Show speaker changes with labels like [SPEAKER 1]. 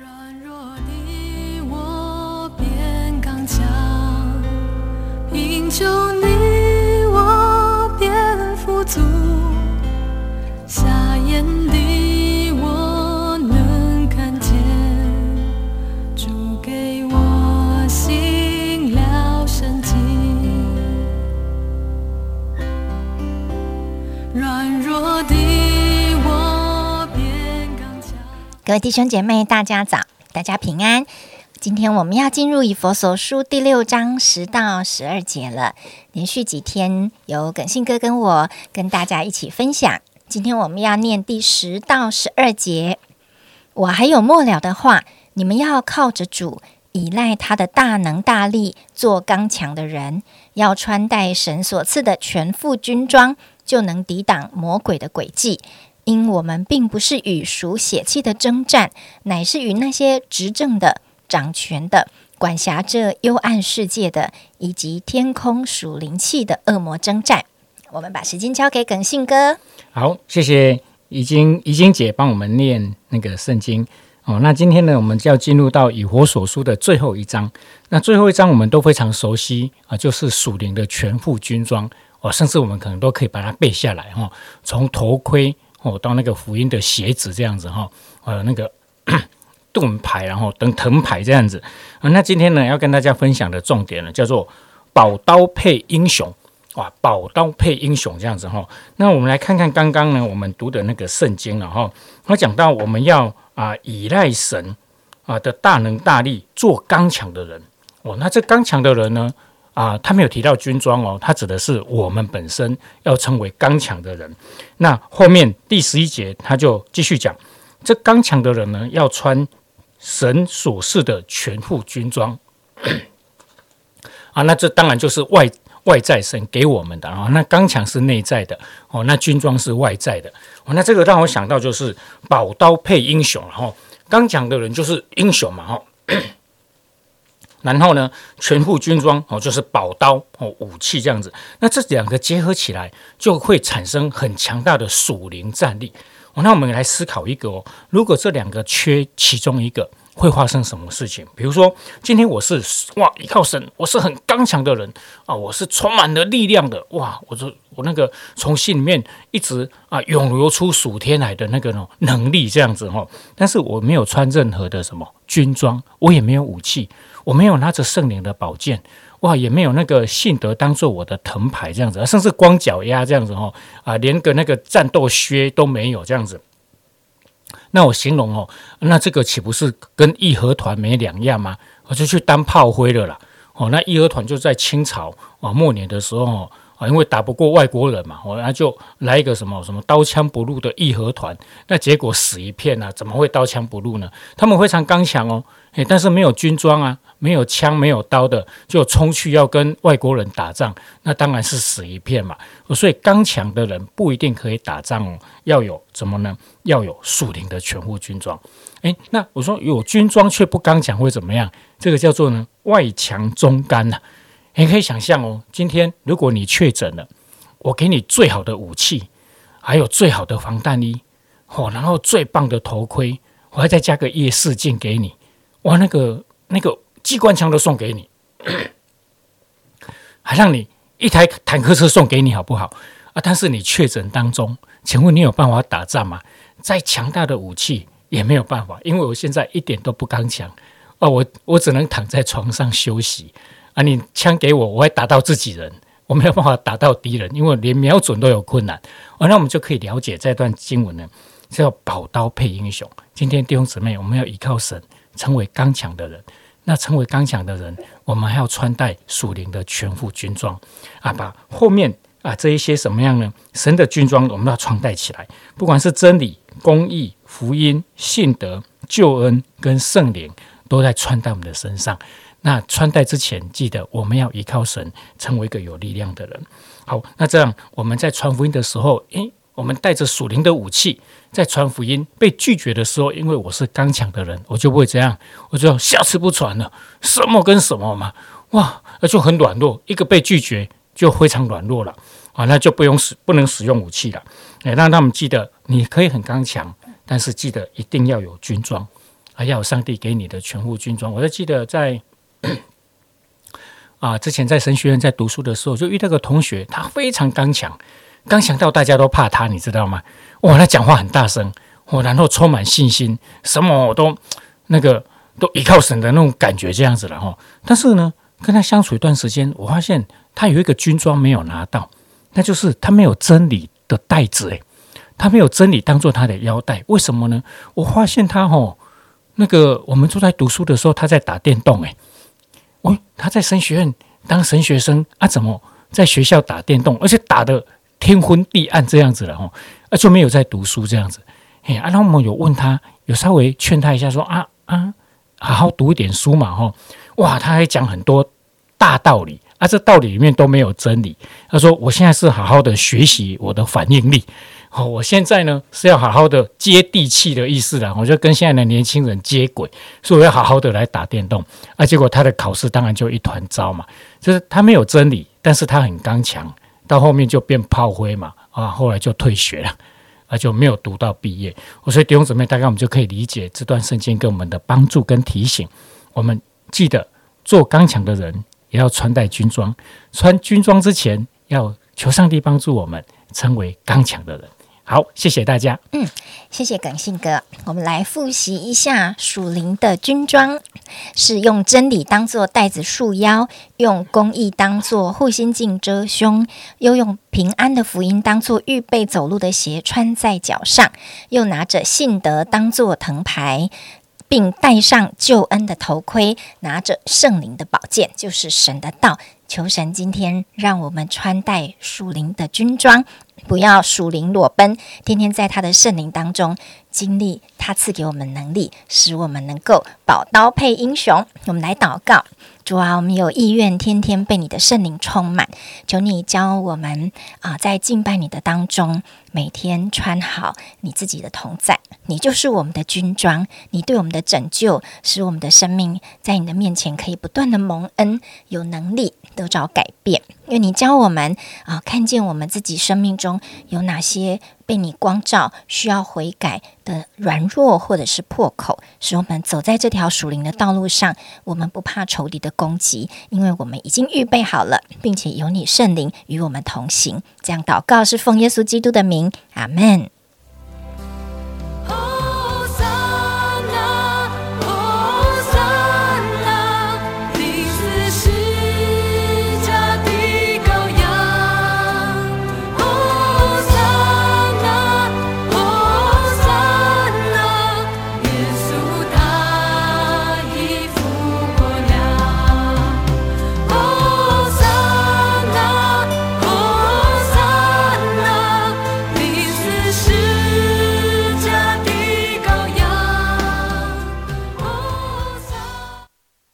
[SPEAKER 1] 软
[SPEAKER 2] 各位弟兄姐妹，大家早，大家平安。今天我们要进入以佛所书第六章十到十二节了。连续几天由耿信哥跟我跟大家一起分享。今天我们要念第十到十二节。我还有末了的话，你们要靠着主，依赖他的大能大力，做刚强的人，要穿戴神所赐的全副军装，就能抵挡魔鬼的诡计。因我们并不是与属血气的征战，乃是与那些执政的、掌权的、管辖这幽暗世界的，以及天空属灵气的恶魔征战。我们把时间交给耿信哥。
[SPEAKER 3] 好，谢谢已经已经姐帮我们念那个圣经哦。那今天呢，我们就要进入到以火所书的最后一章。那最后一章我们都非常熟悉啊，就是属灵的全副军装哦，甚至我们可能都可以把它背下来哈、哦。从头盔哦到那个福音的鞋子这样子哈、呃那个 盾牌，然后等藤牌这样子啊。那今天呢，要跟大家分享的重点呢，叫做宝刀配英雄。哇，宝刀配英雄这样子哈。那我们来看看刚刚呢，我们读的那个圣经了哈。他讲到我们要啊依赖神啊的大能大力，做刚强的人。哦，那这刚强的人呢啊，他没有提到军装哦，他指的是我们本身要成为刚强的人。那后面第十一节他就继续讲，这刚强的人呢，要穿神所示的全副军装。啊，那这当然就是外。外在神给我们的啊，那刚强是内在的哦，那军装是外在的哦，那这个让我想到就是宝刀配英雄，然后刚强的人就是英雄嘛哈，然后呢全副军装哦就是宝刀哦武器这样子，那这两个结合起来就会产生很强大的属灵战力哦，那我们来思考一个哦，如果这两个缺其中一个。会发生什么事情？比如说，今天我是哇，依靠神，我是很刚强的人啊，我是充满了力量的哇，我就我那个从心里面一直啊涌流出属天来的那个呢能力这样子哈，但是我没有穿任何的什么军装，我也没有武器，我没有拿着圣灵的宝剑哇，也没有那个信德当做我的藤牌这样子，甚至光脚丫这样子哦啊，连个那个战斗靴都没有这样子。那我形容哦，那这个岂不是跟义和团没两样吗？我就去当炮灰了啦。哦，那义和团就在清朝啊末年的时候因为打不过外国人嘛，哦，那就来一个什么什么刀枪不入的义和团，那结果死一片啊，怎么会刀枪不入呢？他们非常刚强哦，诶，但是没有军装啊，没有枪，没有刀的，就冲去要跟外国人打仗，那当然是死一片嘛。所以刚强的人不一定可以打仗哦，要有怎么呢？要有树林的全副军装。诶，那我说有军装却不刚强会怎么样？这个叫做呢外强中干呐。你可以想象哦，今天如果你确诊了，我给你最好的武器，还有最好的防弹衣，哦，然后最棒的头盔，我还再加个夜视镜给你，哇，那个那个机关枪都送给你，还让你一台坦克车送给你，好不好啊？但是你确诊当中，请问你有办法打仗吗？再强大的武器也没有办法，因为我现在一点都不刚强哦，我我只能躺在床上休息。啊！你枪给我，我会打到自己人，我没有办法打到敌人，因为连瞄准都有困难。哦，那我们就可以了解这段经文呢，叫宝刀配英雄。今天弟兄姊妹，我们要依靠神，成为刚强的人。那成为刚强的人，我们还要穿戴属灵的全副军装啊！把后面啊这一些什么样呢？神的军装我们要穿戴起来，不管是真理、公义、福音、信德、救恩跟圣灵，都在穿戴我们的身上。那穿戴之前，记得我们要依靠神，成为一个有力量的人。好，那这样我们在传福音的时候，诶，我们带着属灵的武器，在传福音被拒绝的时候，因为我是刚强的人，我就不会这样，我就下次不传了，什么跟什么嘛，哇，那就很软弱，一个被拒绝就非常软弱了啊，那就不用使不能使用武器了。诶，让他们记得你可以很刚强，但是记得一定要有军装。还要有上帝给你的全副军装。我就记得在啊之前在神学院在读书的时候，就遇到个同学，他非常刚强，刚强到大家都怕他，你知道吗？哇，他讲话很大声，哇，然后充满信心，什么都那个都依靠神的那种感觉这样子了哈。但是呢，跟他相处一段时间，我发现他有一个军装没有拿到，那就是他没有真理的带子诶，他没有真理当做他的腰带，为什么呢？我发现他吼，那个我们住在读书的时候，他在打电动诶。哦，他在神学院当神学生啊，怎么在学校打电动，而且打的天昏地暗这样子了吼，啊就没有在读书这样子，嘿，啊，然后我们有问他，有稍微劝他一下，说啊啊，好好读一点书嘛吼，哇，他还讲很多大道理啊，这道理里面都没有真理。他说我现在是好好的学习我的反应力。好，我现在呢是要好好的接地气的意思啦，我就跟现在的年轻人接轨，所以我要好好的来打电动啊。结果他的考试当然就一团糟嘛，就是他没有真理，但是他很刚强，到后面就变炮灰嘛啊，后来就退学了，啊就没有读到毕业。我所以弟兄姊妹，大概我们就可以理解这段圣经给我们的帮助跟提醒。我们记得做刚强的人，也要穿戴军装，穿军装之前要求上帝帮助我们成为刚强的人。好，谢谢大家。
[SPEAKER 2] 嗯，谢谢耿信哥。我们来复习一下属灵的军装：是用真理当做带子束腰，用公义当做护心镜遮胸，又用平安的福音当做预备走路的鞋穿在脚上，又拿着信德当做藤牌，并戴上救恩的头盔，拿着圣灵的宝剑，就是神的道。求神今天让我们穿戴属灵的军装。不要属灵裸奔，天天在他的圣灵当中经历他赐给我们能力，使我们能够宝刀配英雄。我们来祷告，主啊，我们有意愿天天被你的圣灵充满，求你教我们啊，在敬拜你的当中，每天穿好你自己的同在，你就是我们的军装，你对我们的拯救，使我们的生命在你的面前可以不断的蒙恩，有能力得着改变。因为你教我们啊，看见我们自己生命中有哪些被你光照、需要悔改的软弱或者是破口，使我们走在这条属灵的道路上，我们不怕仇敌的攻击，因为我们已经预备好了，并且有你圣灵与我们同行。这样祷告是奉耶稣基督的名， 아멘.